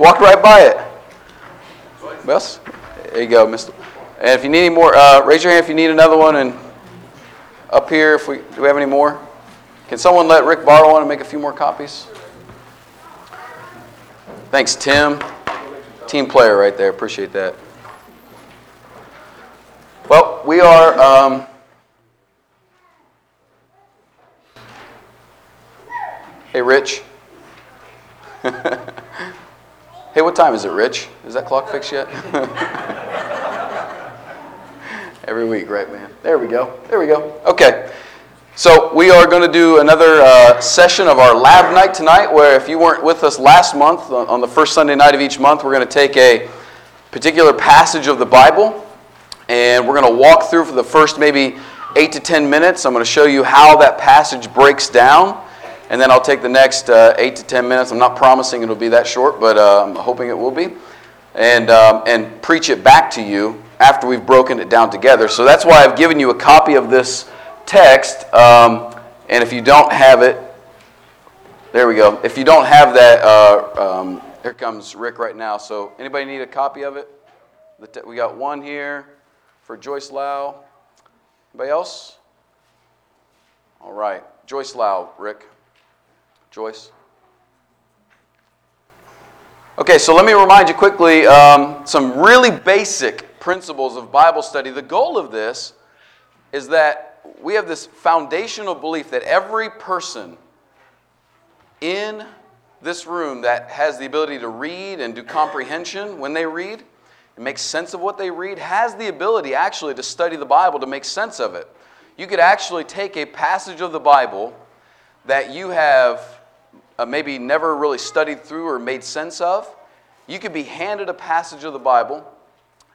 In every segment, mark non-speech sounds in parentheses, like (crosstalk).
Walked right by it. Bess? There you go, Mr. And if you need any more, uh, raise your hand if you need another one. And up here, if we do we have any more? Can someone let Rick borrow one and make a few more copies? Thanks, Tim. Team player right there. Appreciate that. Well, we are. Um, hey, Rich. (laughs) hey, what time is it, Rich? Is that clock fixed yet? (laughs) Every week, right, man? There we go. There we go. Okay. So, we are going to do another uh, session of our lab night tonight, where if you weren't with us last month, on the first Sunday night of each month, we're going to take a particular passage of the Bible and we're going to walk through for the first maybe eight to ten minutes. I'm going to show you how that passage breaks down, and then I'll take the next uh, eight to ten minutes. I'm not promising it'll be that short, but uh, I'm hoping it will be, and um, and preach it back to you after we've broken it down together. So that's why I've given you a copy of this text, um, and if you don't have it, there we go. If you don't have that, uh, um, here comes Rick right now. So anybody need a copy of it? We got one here for Joyce Lau. Anybody else? All right. Joyce Lau, Rick. Joyce. Okay, so let me remind you quickly um, some really basic principles of Bible study. The goal of this is that we have this foundational belief that every person in this room that has the ability to read and do comprehension when they read and make sense of what they read has the ability actually to study the Bible to make sense of it. You could actually take a passage of the Bible that you have uh, maybe never really studied through or made sense of. You could be handed a passage of the Bible,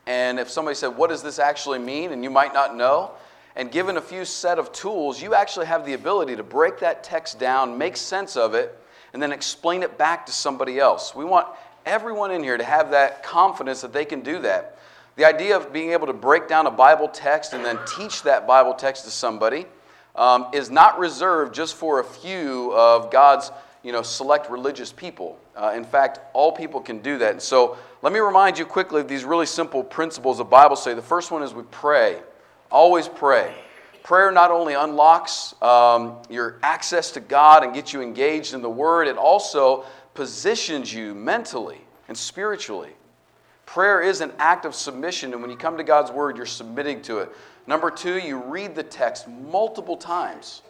and if somebody said, What does this actually mean? and you might not know, and given a few set of tools, you actually have the ability to break that text down, make sense of it, and then explain it back to somebody else. We want everyone in here to have that confidence that they can do that. The idea of being able to break down a Bible text and then teach that Bible text to somebody um, is not reserved just for a few of God's you know, select religious people. Uh, in fact, all people can do that. And so let me remind you quickly of these really simple principles of Bible say. The first one is we pray. Always pray. Prayer not only unlocks um, your access to God and gets you engaged in the Word, it also positions you mentally and spiritually. Prayer is an act of submission, and when you come to God's Word, you're submitting to it. Number two, you read the text multiple times.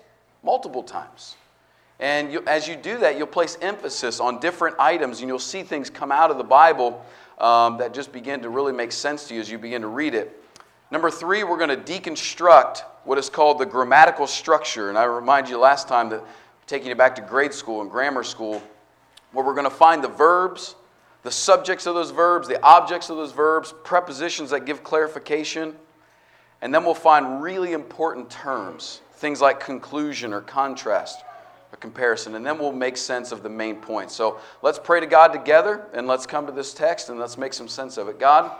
Multiple times. And you, as you do that, you'll place emphasis on different items, and you'll see things come out of the Bible um, that just begin to really make sense to you as you begin to read it. Number three, we're going to deconstruct what is called the grammatical structure. And I remind you last time that taking you back to grade school and grammar school, where we're going to find the verbs, the subjects of those verbs, the objects of those verbs, prepositions that give clarification, and then we'll find really important terms, things like conclusion or contrast or comparison, and then we'll make sense of the main point. So let's pray to God together and let's come to this text and let's make some sense of it. God,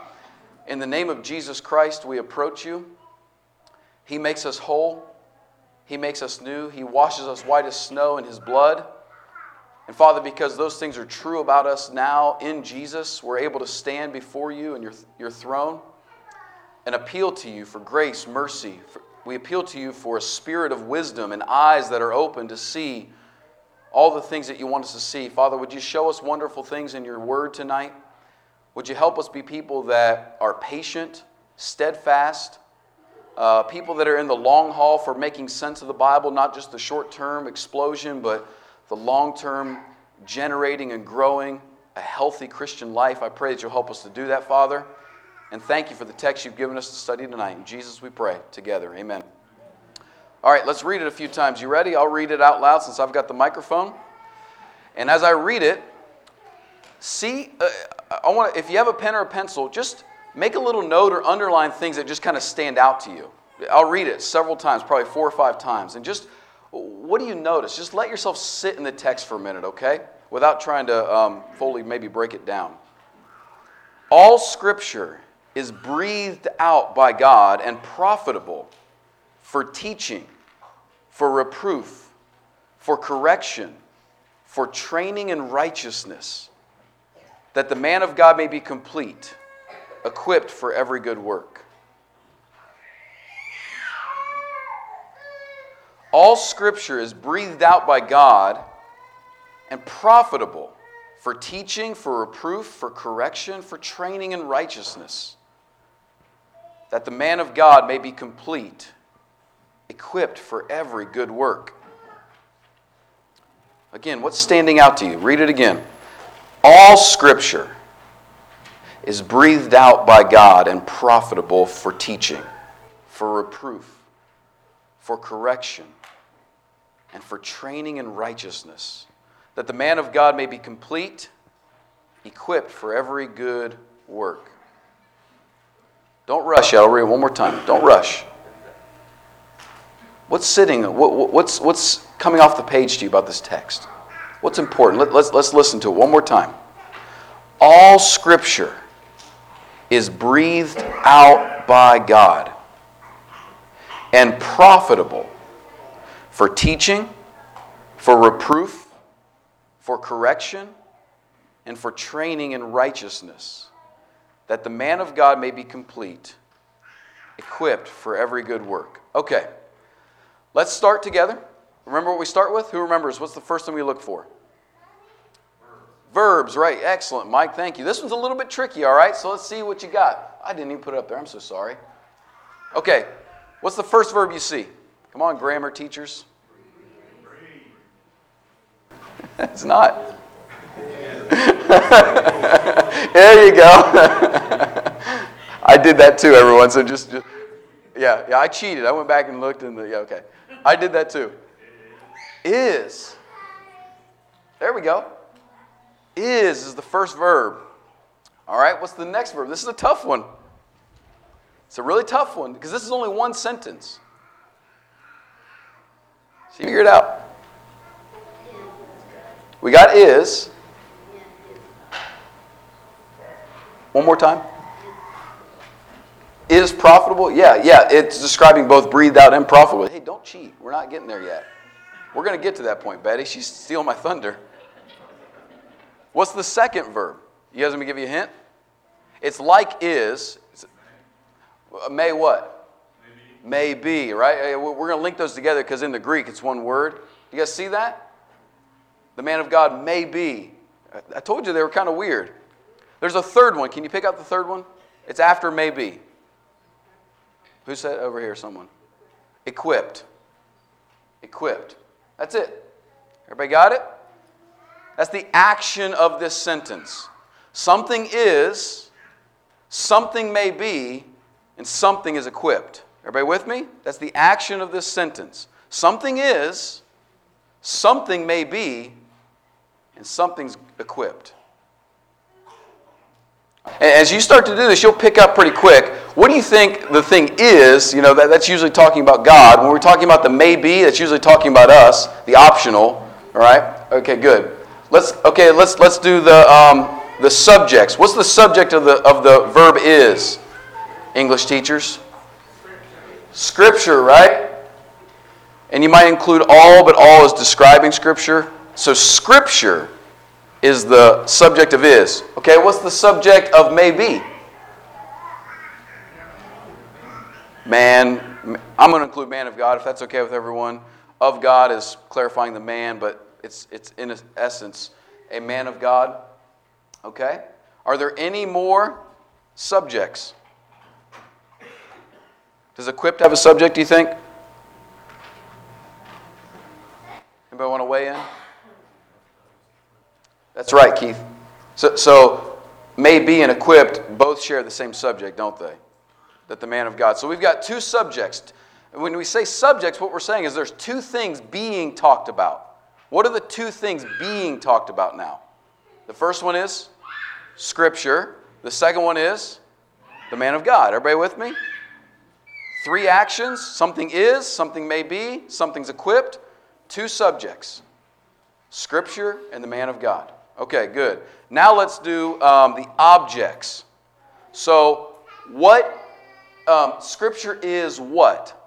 in the name of Jesus Christ, we approach you. He makes us whole. He makes us new. He washes us white as snow in His blood. And Father, because those things are true about us now in Jesus, we're able to stand before you and your, your throne and appeal to you for grace, mercy. For, we appeal to you for a spirit of wisdom and eyes that are open to see all the things that you want us to see. Father, would you show us wonderful things in your word tonight? Would you help us be people that are patient, steadfast, uh, people that are in the long haul for making sense of the Bible, not just the short term explosion, but the long term generating and growing a healthy Christian life. I pray that you'll help us to do that, Father. And thank you for the text you've given us to study tonight. In Jesus, we pray together. Amen. All right, let's read it a few times. You ready? I'll read it out loud since I've got the microphone. And as I read it, see, uh, I want if you have a pen or a pencil, just make a little note or underline things that just kind of stand out to you. I'll read it several times, probably four or five times, and just what do you notice? Just let yourself sit in the text for a minute, okay? Without trying to um, fully maybe break it down. All scripture is breathed out by God and profitable for teaching, for reproof, for correction, for training in righteousness that the man of God may be complete, equipped for every good work. All scripture is breathed out by God and profitable for teaching, for reproof, for correction, for training in righteousness, that the man of God may be complete, equipped for every good work. Again, what's standing out to you? Read it again. All scripture is breathed out by God and profitable for teaching, for reproof, for correction, and for training in righteousness that the man of God may be complete, equipped for every good work. Don't rush, I'll read it one more time. Don't rush. What's sitting, what, what's, what's coming off the page to you about this text? What's important? Let, let's, let's listen to it one more time. All scripture is breathed out by God and profitable for teaching, for reproof, for correction and for training in righteousness, that the man of God may be complete, equipped for every good work. Okay, let's start together. Remember what we start with? Who remembers? What's the first thing we look for? Verbs, right. Excellent, Mike. Thank you. This one's a little bit tricky, all right? So let's see what you got. I didn't even put it up there. I'm so sorry. Okay, what's the first verb you see? Come on, grammar teachers. (laughs) it's not. (laughs) there you go. (laughs) I did that too, everyone. So just, just, yeah, yeah. I cheated. I went back and looked in the. Yeah, okay. I did that too. Is. There we go. Is is the first verb. All right. What's the next verb? This is a tough one. It's a really tough one because this is only one sentence. So figure it out. We got is. One more time. Is profitable? Yeah, yeah. It's describing both breathed out and profitable. Hey, don't cheat. We're not getting there yet. We're going to get to that point, Betty. She's stealing my thunder. What's the second verb? You guys want me to give you a hint? It's like is. Uh, may what? May be, right? We're going to link those together because in the Greek it's one word. You guys see that? the man of God may be. I told you they were kind of weird. There's a third one. Can you pick out the third one? It's after may be. Who said over here? Someone. Equipped. Equipped. That's it. Everybody got it? That's the action of this sentence. Something is, something may be, and something is equipped. Everybody with me? That's the action of this sentence. Something is, something may be, and something's equipped. As you start to do this, you'll pick up pretty quick. What do you think the thing is? You know, that, that's usually talking about God. When we're talking about the maybe, that's usually talking about us, the optional. All right? Okay, good. Let's okay, let's let's do the um, the subjects. What's the subject of the of the verb is? English teachers? Scripture, right? And you might include all, but all is describing scripture. So, Scripture is the subject of is. Okay, what's the subject of maybe? Man, I'm going to include man of God if that's okay with everyone. Of God is clarifying the man, but it's, it's in essence a man of God. Okay? Are there any more subjects? Does equipped have a subject, do you think? Anybody want to weigh in? That's right, Keith. So, so may be and equipped both share the same subject, don't they? That the man of God. So we've got two subjects. When we say subjects, what we're saying is there's two things being talked about. What are the two things being talked about now? The first one is Scripture. The second one is the man of God. Everybody with me? Three actions something is, something may be, something's equipped. Two subjects Scripture and the man of God. Okay, good. Now let's do um, the objects. So, what um, Scripture is what?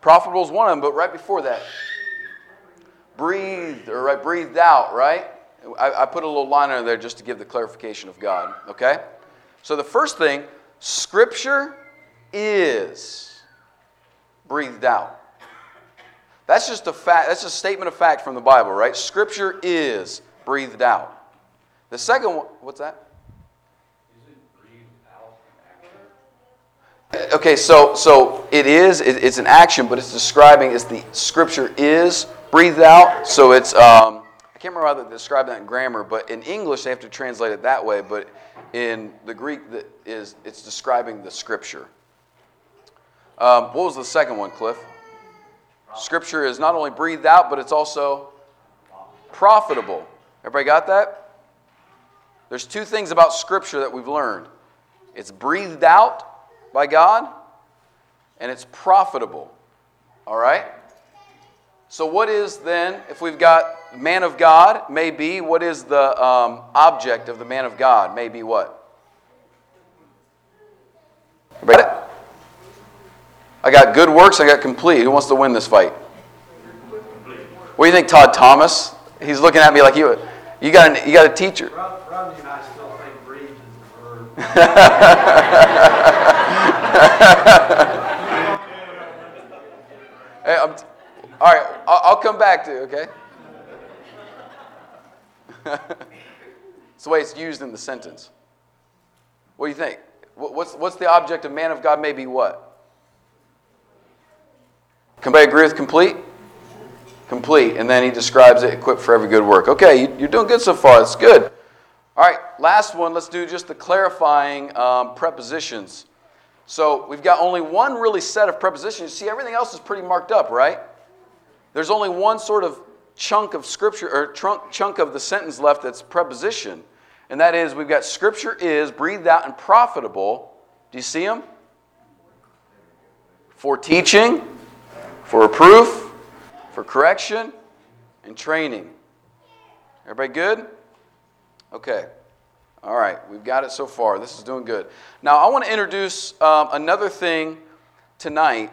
Profitable is one of them, but right before that, breathed or right, breathed out, right? I, I put a little line under there just to give the clarification of God, okay? So the first thing, Scripture is breathed out. That's just a fact, that's a statement of fact from the Bible, right? Scripture is breathed out. The second one, what's that? Okay, so so it is. It, it's an action, but it's describing. It's the scripture is breathed out. So it's. Um, I can't remember how to describe that in grammar, but in English they have to translate it that way. But in the Greek, that is it's describing the scripture. Um, what was the second one, Cliff? Scripture is not only breathed out, but it's also profitable. Everybody got that? There's two things about Scripture that we've learned it's breathed out by God, and it's profitable. All right? So, what is then, if we've got man of God, maybe, what is the um, object of the man of God? Maybe what? Everybody I got good works, I got complete. Who wants to win this fight? What do you think, Todd Thomas? He's looking at me like you. You got a, you got a teacher. Rodney and I still think breathe is the verb. (laughs) (laughs) hey, I'm, all right, I'll, come back to you. Okay. (laughs) it's the way it's used in the sentence. What do you think? What's, what's the object of man of God? Maybe what? Can Everybody agree with complete? Complete. And then he describes it equipped for every good work. Okay, you're doing good so far. That's good. All right, last one. Let's do just the clarifying um, prepositions. So we've got only one really set of prepositions. You see, everything else is pretty marked up, right? There's only one sort of chunk of scripture or trunk, chunk of the sentence left that's preposition. And that is we've got scripture is breathed out and profitable. Do you see them? For teaching, for reproof, for correction, and training. Everybody good? Okay. All right, we've got it so far. This is doing good. Now, I want to introduce um, another thing tonight.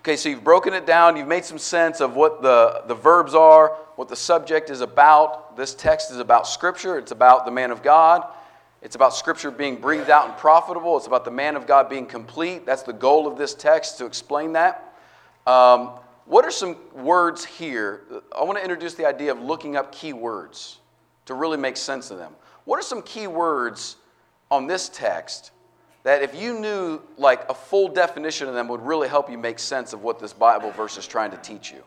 Okay, so you've broken it down, you've made some sense of what the, the verbs are, what the subject is about. This text is about Scripture, it's about the man of God. It's about Scripture being breathed out and profitable. It's about the man of God being complete. That's the goal of this text to explain that. Um, what are some words here? I want to introduce the idea of looking up key words to really make sense of them. What are some key words on this text that if you knew like a full definition of them would really help you make sense of what this Bible verse is trying to teach you?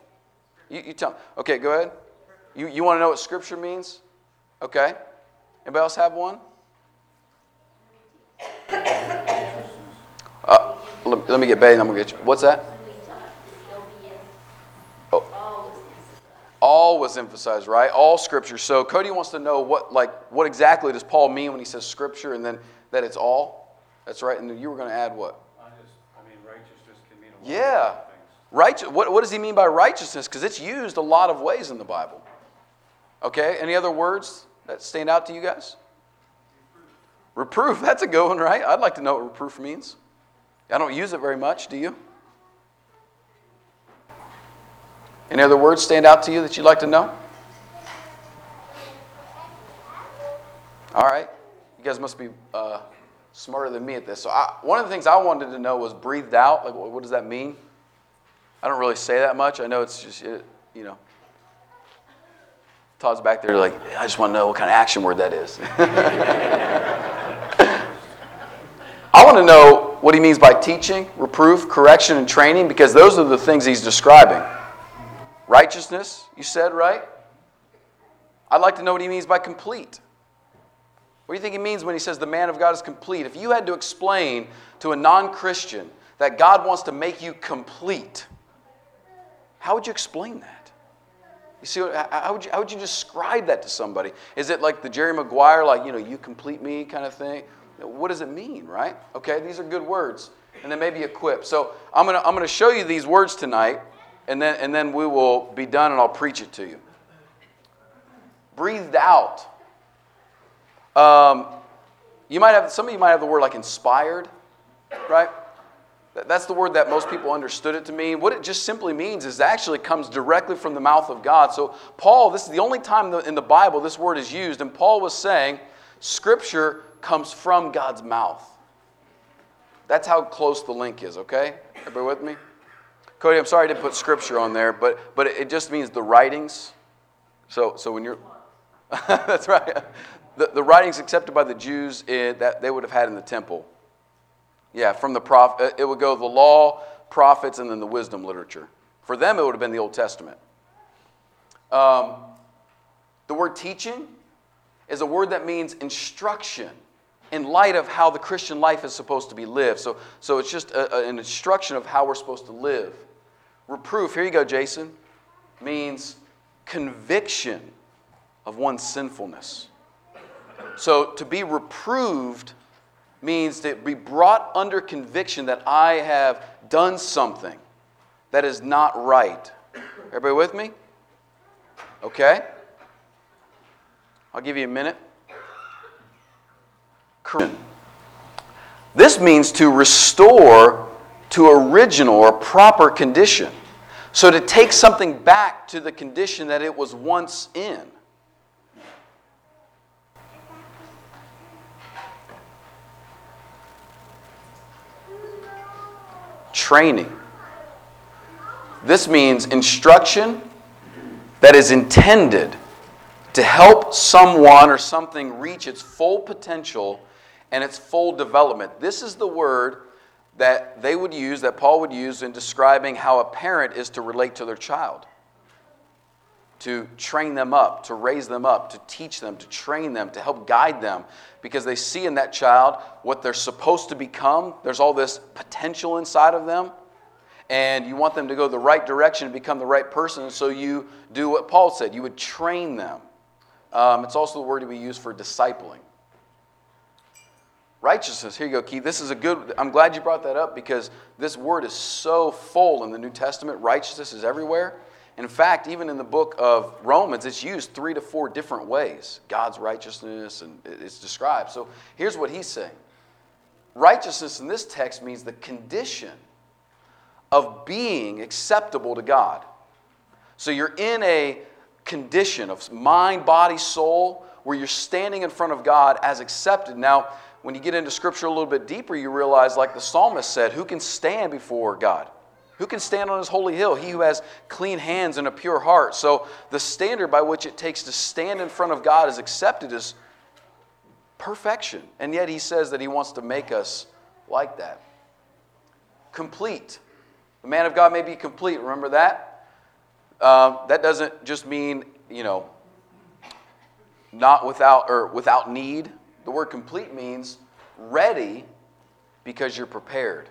You, you tell me. Okay, go ahead. You, you want to know what Scripture means? Okay. Anybody else have one? Uh, let, let me get Betty and I'm going to get you. What's that? all was emphasized, right? All scripture. So Cody wants to know what like what exactly does Paul mean when he says scripture and then that it's all? That's right. And you were going to add what? I just I mean righteousness can mean a lot yeah. of things. Right, what, what does he mean by righteousness? Because it's used a lot of ways in the Bible. Okay, any other words that stand out to you guys? Reproof. reproof, (laughs) that's a good one, right? I'd like to know what reproof means. I don't use it very much, do you? Any other words stand out to you that you'd like to know? All right. You guys must be uh, smarter than me at this. So, I, one of the things I wanted to know was breathed out. Like, what, does that mean? I don't really say that much. I know it's just, it, you know. Todd's back there, like, I just want to know what kind of action word that is. (laughs) I want to know what he means by teaching, reproof, correction, and training because those are the things he's describing. Righteousness, you said, right? I'd like to know what he means by complete. What do you think he means when he says the man of God is complete? If you had to explain to a non Christian that God wants to make you complete, how would you explain that? You see, how would you, how would you describe that to somebody? Is it like the Jerry Maguire, like, you know, you complete me kind of thing? What does it mean, right? Okay, these are good words. And then maybe equip. So I'm going to I'm going to show you these words tonight and then, and then we will be done and I'll preach it to you. Breathed out. Um, you might have, some of you might have the word like inspired, right? That's the word that most people understood it to mean. What it just simply means is actually comes directly from the mouth of God. So, Paul, this is the only time in the Bible this word is used, and Paul was saying, Scripture comes from God's mouth. That's how close the link is, okay? Everybody with me? Cody, I'm sorry I didn't put scripture on there, but, but it just means the writings. So, so when you're, (laughs) that's right. The, the writings accepted by the Jews that they would have had in the temple. Yeah, from the prof, uh, it would go the law, prophets, and then the wisdom literature. For them, it would have been the Old Testament. Um, the word teaching is a word that means instruction in light of how the Christian life is supposed to be lived. So, so it's just a, a, an instruction of how we're supposed to live. Reproof, here you go, Jason, means conviction of one's sinfulness. So to be reproved means to be brought under conviction that I have done something that is not right. Everybody with me? Okay? I'll give you a minute. This means to restore to original or proper condition. So to take something back to the condition that it was once in. Training. This means instruction that is intended to help someone or something reach its full potential and its full development. This is the word that they would use, that Paul would use in describing how a parent is to relate to their child. To train them up, to raise them up, to teach them, to train them, to help guide them, because they see in that child what they're supposed to become. There's all this potential inside of them, and you want them to go the right direction and become the right person, so you do what Paul said you would train them. Um, it's also the word we use for discipling. Righteousness, here you go, Keith. This is a good, I'm glad you brought that up because this word is so full in the New Testament. Righteousness is everywhere. In fact, even in the book of Romans, it's used three to four different ways. God's righteousness, and it's described. So here's what he's saying Righteousness in this text means the condition of being acceptable to God. So you're in a condition of mind, body, soul, where you're standing in front of God as accepted. Now, when you get into Scripture a little bit deeper, you realize, like the psalmist said, who can stand before God? Who can stand on his holy hill? He who has clean hands and a pure heart. So, the standard by which it takes to stand in front of God is accepted as perfection. And yet, he says that he wants to make us like that. Complete. The man of God may be complete. Remember that? Uh, that doesn't just mean, you know, not without or without need. The word complete means ready because you're prepared.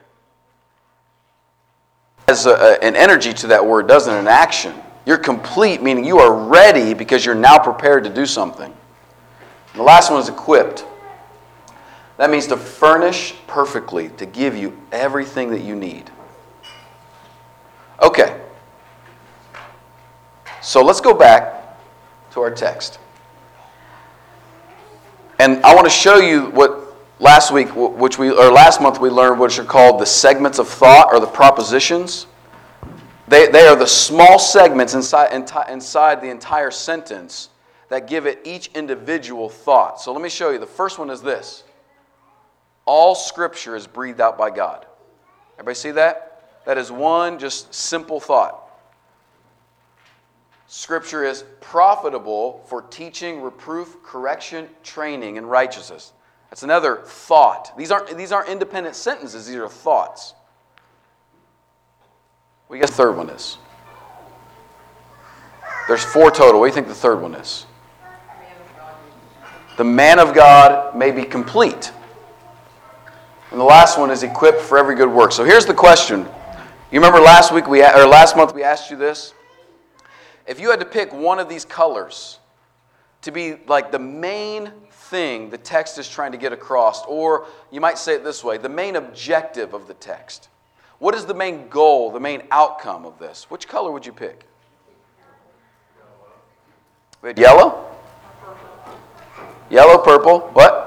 Has a, an energy to that word, doesn't? An action. You're complete, meaning you are ready because you're now prepared to do something. And the last one is equipped. That means to furnish perfectly, to give you everything that you need. Okay. So let's go back to our text. And I want to show you what last week, which we or last month we learned, which are called the segments of thought or the propositions. They, they are the small segments inside, inside the entire sentence that give it each individual thought. So let me show you. The first one is this All scripture is breathed out by God. Everybody see that? That is one just simple thought. Scripture is profitable for teaching, reproof, correction, training, and righteousness. That's another thought. These aren't, these aren't independent sentences, these are thoughts. We guess the third one is. There's four total. What do you think the third one is? The man of God may be complete. And the last one is equipped for every good work. So here's the question. You remember last week we or last month we asked you this? If you had to pick one of these colors to be like the main thing the text is trying to get across, or you might say it this way the main objective of the text, what is the main goal, the main outcome of this? Which color would you pick? Yellow? Yellow, purple. What?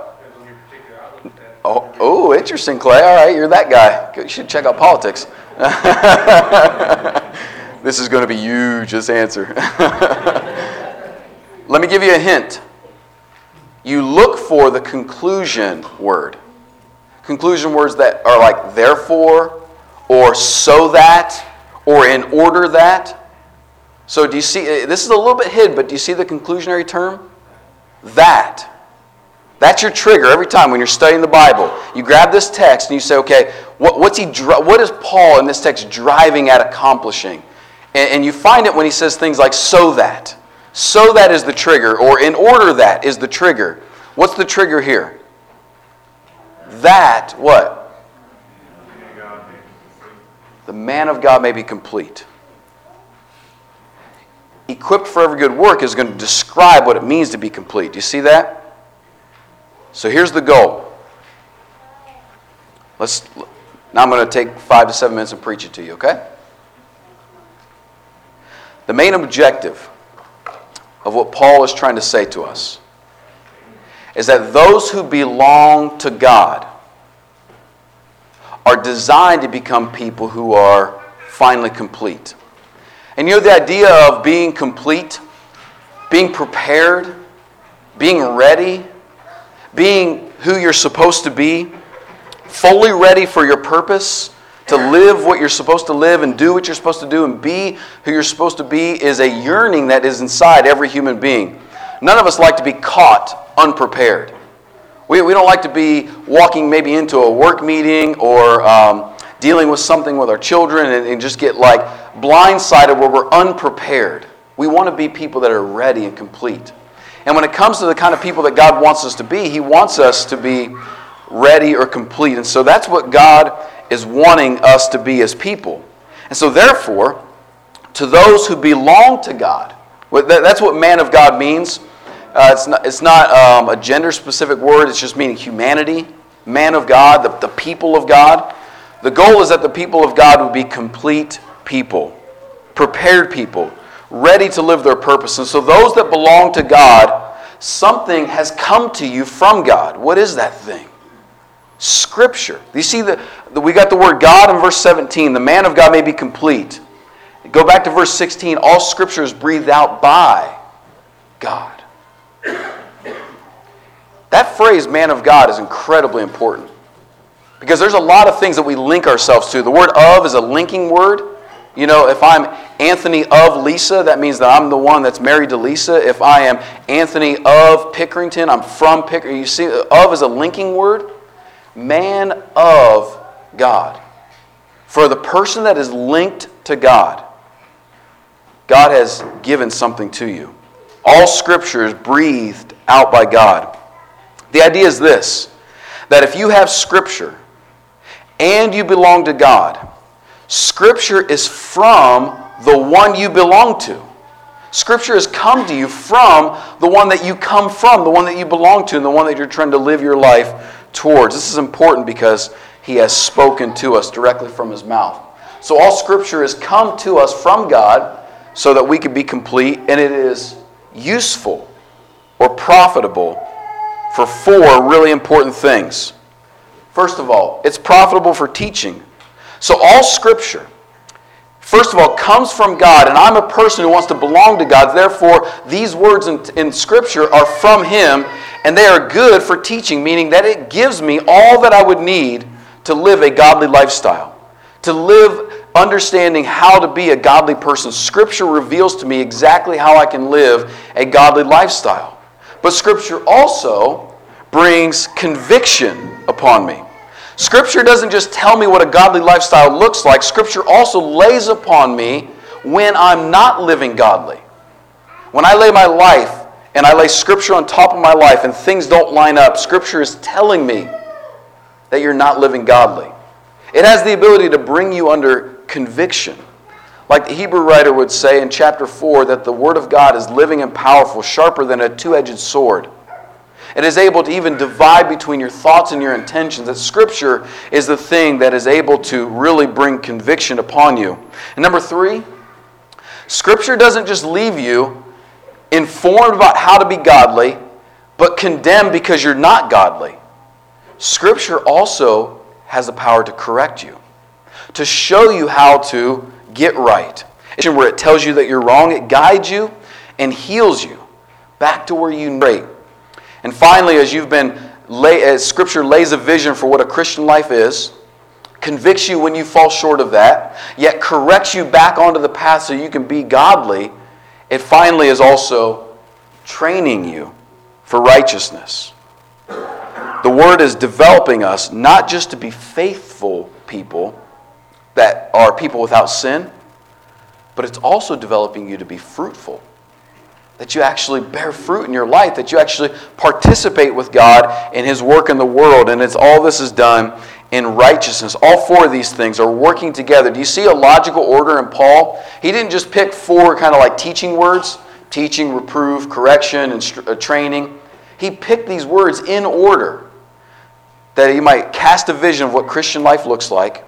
Oh, oh, interesting, Clay. All right, you're that guy. You should check out politics. (laughs) this is going to be huge, this answer. (laughs) Let me give you a hint. You look for the conclusion word. Conclusion words that are like therefore, or so that, or in order that. So, do you see? Eh, this is a little bit hid, but do you see the conclusionary term? That. That's your trigger every time when you're studying the Bible. You grab this text and you say, okay, what, what's he, what is Paul in this text driving at accomplishing? And, and you find it when he says things like, so that. So that is the trigger, or in order that is the trigger. What's the trigger here? That, what? The man of God may be complete. Equipped for every good work is going to describe what it means to be complete. Do you see that? So here's the goal. Let's now I'm going to take 5 to 7 minutes and preach it to you, okay? The main objective of what Paul is trying to say to us is that those who belong to God are designed to become people who are finally complete. And you know the idea of being complete, being prepared, being ready, being who you're supposed to be, fully ready for your purpose, to live what you're supposed to live and do what you're supposed to do and be who you're supposed to be is a yearning that is inside every human being. None of us like to be caught unprepared. We, we don't like to be walking maybe into a work meeting or um, dealing with something with our children and, and just get like blindsided where we're unprepared. We want to be people that are ready and complete. And when it comes to the kind of people that God wants us to be, He wants us to be ready or complete. And so that's what God is wanting us to be as people. And so, therefore, to those who belong to God, that's what man of God means. Uh, it's not, it's not um, a gender specific word, it's just meaning humanity, man of God, the, the people of God. The goal is that the people of God would be complete people, prepared people, ready to live their purpose. And so, those that belong to God, something has come to you from God. What is that thing? Scripture. You see, the, we got the word God in verse 17. The man of God may be complete. Go back to verse 16. All Scripture is breathed out by God. That phrase, man of God, is incredibly important because there's a lot of things that we link ourselves to. The word of is a linking word. You know, if I'm Anthony of Lisa, that means that I'm the one that's married to Lisa. If I am Anthony of Pickerington, I'm from Pickerington. You see, of is a linking word man of God. For the person that is linked to God, God has given something to you. All scripture is breathed out by God. The idea is this that if you have scripture and you belong to God, scripture is from the one you belong to. Scripture has come to you from the one that you come from, the one that you belong to, and the one that you're trying to live your life towards. This is important because he has spoken to us directly from his mouth. So all scripture has come to us from God so that we could be complete, and it is useful or profitable for four really important things. First of all, it's profitable for teaching. So all scripture, first of all, comes from God, and I'm a person who wants to belong to God. Therefore, these words in, in scripture are from Him, and they are good for teaching, meaning that it gives me all that I would need to live a godly lifestyle, to live understanding how to be a godly person. Scripture reveals to me exactly how I can live a godly lifestyle. But Scripture also brings conviction upon me. Scripture doesn't just tell me what a godly lifestyle looks like, Scripture also lays upon me when I'm not living godly. When I lay my life and I lay Scripture on top of my life and things don't line up, Scripture is telling me that you're not living godly. It has the ability to bring you under conviction. Like the Hebrew writer would say in chapter 4 that the Word of God is living and powerful, sharper than a two edged sword. It is able to even divide between your thoughts and your intentions. That Scripture is the thing that is able to really bring conviction upon you. And number three, Scripture doesn't just leave you informed about how to be godly, but condemned because you're not godly. Scripture also has the power to correct you, to show you how to get right. Where it tells you that you're wrong, it guides you and heals you back to where you straight. And finally, as you've been lay, as Scripture lays a vision for what a Christian life is, convicts you when you fall short of that, yet corrects you back onto the path so you can be godly, it finally is also training you for righteousness. The Word is developing us not just to be faithful people that are people without sin, but it's also developing you to be fruitful that you actually bear fruit in your life, that you actually participate with God in His work in the world. And it's all this is done in righteousness. All four of these things are working together. Do you see a logical order in Paul? He didn't just pick four kind of like teaching words teaching, reproof, correction, and uh, training. He picked these words in order that he might cast a vision of what Christian life looks like,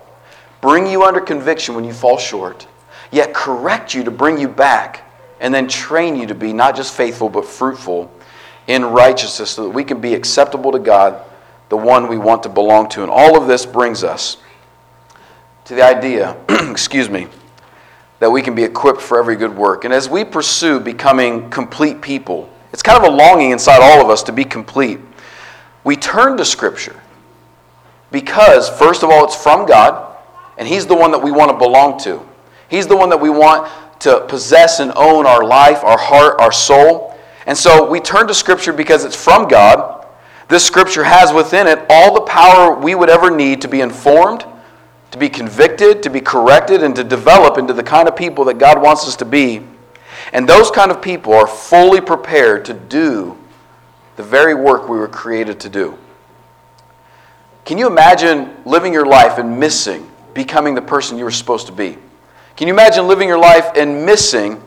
bring you under conviction when you fall short, yet correct you to bring you back and then train you to be not just faithful, but fruitful in righteousness so that we can be acceptable to God, the one we want to belong to. And all of this brings us to the idea, (clears throat) excuse me, that we can be equipped for every good work. And as we pursue becoming complete people, it's kind of a longing inside all of us to be complete. We turn to Scripture because, first of all, it's from God, and He's the one that we want to belong to. He's the one that we want to possess and own our life, our heart, our soul. And so we turn to Scripture because it's from God. This Scripture has within it all the power we would ever need to be informed, to be convicted, to be corrected, and to develop into the kind of people that God wants us to be. And those kind of people are fully prepared to do the very work we were created to do. Can you imagine living your life and missing becoming the person you were supposed to be? Can you imagine living your life and missing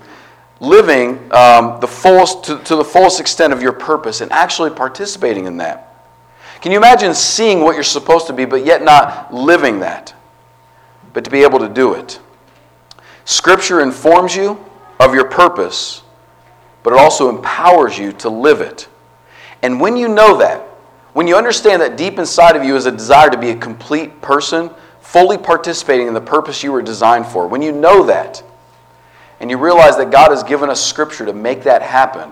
living um, the fullest, to, to the fullest extent of your purpose and actually participating in that? Can you imagine seeing what you're supposed to be, but yet not living that, but to be able to do it? Scripture informs you of your purpose, but it also empowers you to live it. And when you know that, when you understand that deep inside of you is a desire to be a complete person, fully participating in the purpose you were designed for, when you know that, and you realize that God has given us Scripture to make that happen,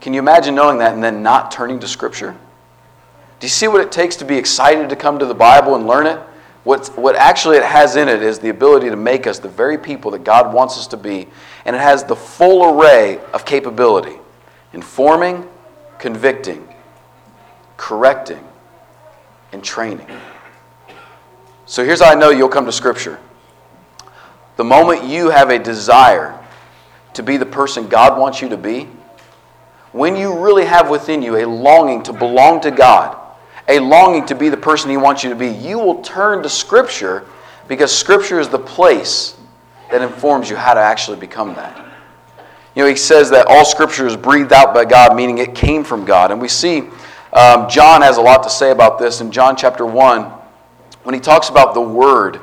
can you imagine knowing that and then not turning to Scripture? Do you see what it takes to be excited to come to the Bible and learn it? What, what actually it has in it is the ability to make us the very people that God wants us to be. And it has the full array of capability informing, convicting, correcting, and training. So here's how I know you'll come to Scripture. The moment you have a desire to be the person God wants you to be, when you really have within you a longing to belong to God, a longing to be the person He wants you to be, you will turn to Scripture because Scripture is the place that informs you how to actually become that. You know, he says that all Scripture is breathed out by God, meaning it came from God. And we see um, John has a lot to say about this in John chapter 1 when he talks about the Word.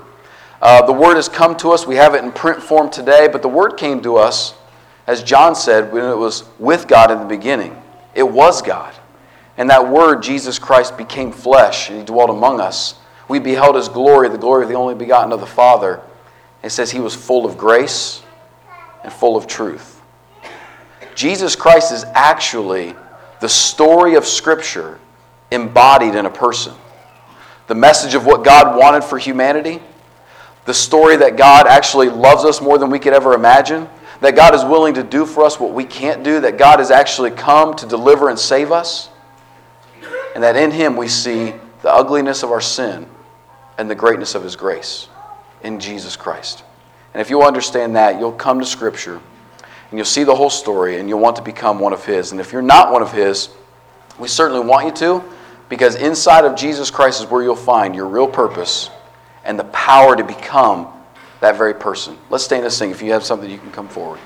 Uh, the Word has come to us. We have it in print form today, but the Word came to us, as John said, when it was with God in the beginning. It was God. And that Word, Jesus Christ, became flesh, and He dwelt among us. We beheld His glory, the glory of the only begotten of the Father. It says He was full of grace and full of truth. Jesus Christ is actually the story of Scripture embodied in a person the message of what God wanted for humanity, the story that God actually loves us more than we could ever imagine, that God is willing to do for us what we can't do, that God has actually come to deliver and save us, and that in Him we see the ugliness of our sin and the greatness of His grace in Jesus Christ. And if you'll understand that, you'll come to Scripture and you'll see the whole story and you'll want to become one of His. And if you're not one of His, we certainly want you to. Because inside of Jesus Christ is where you'll find your real purpose and the power to become that very person. Let's stand and sing. If you have something, you can come forward.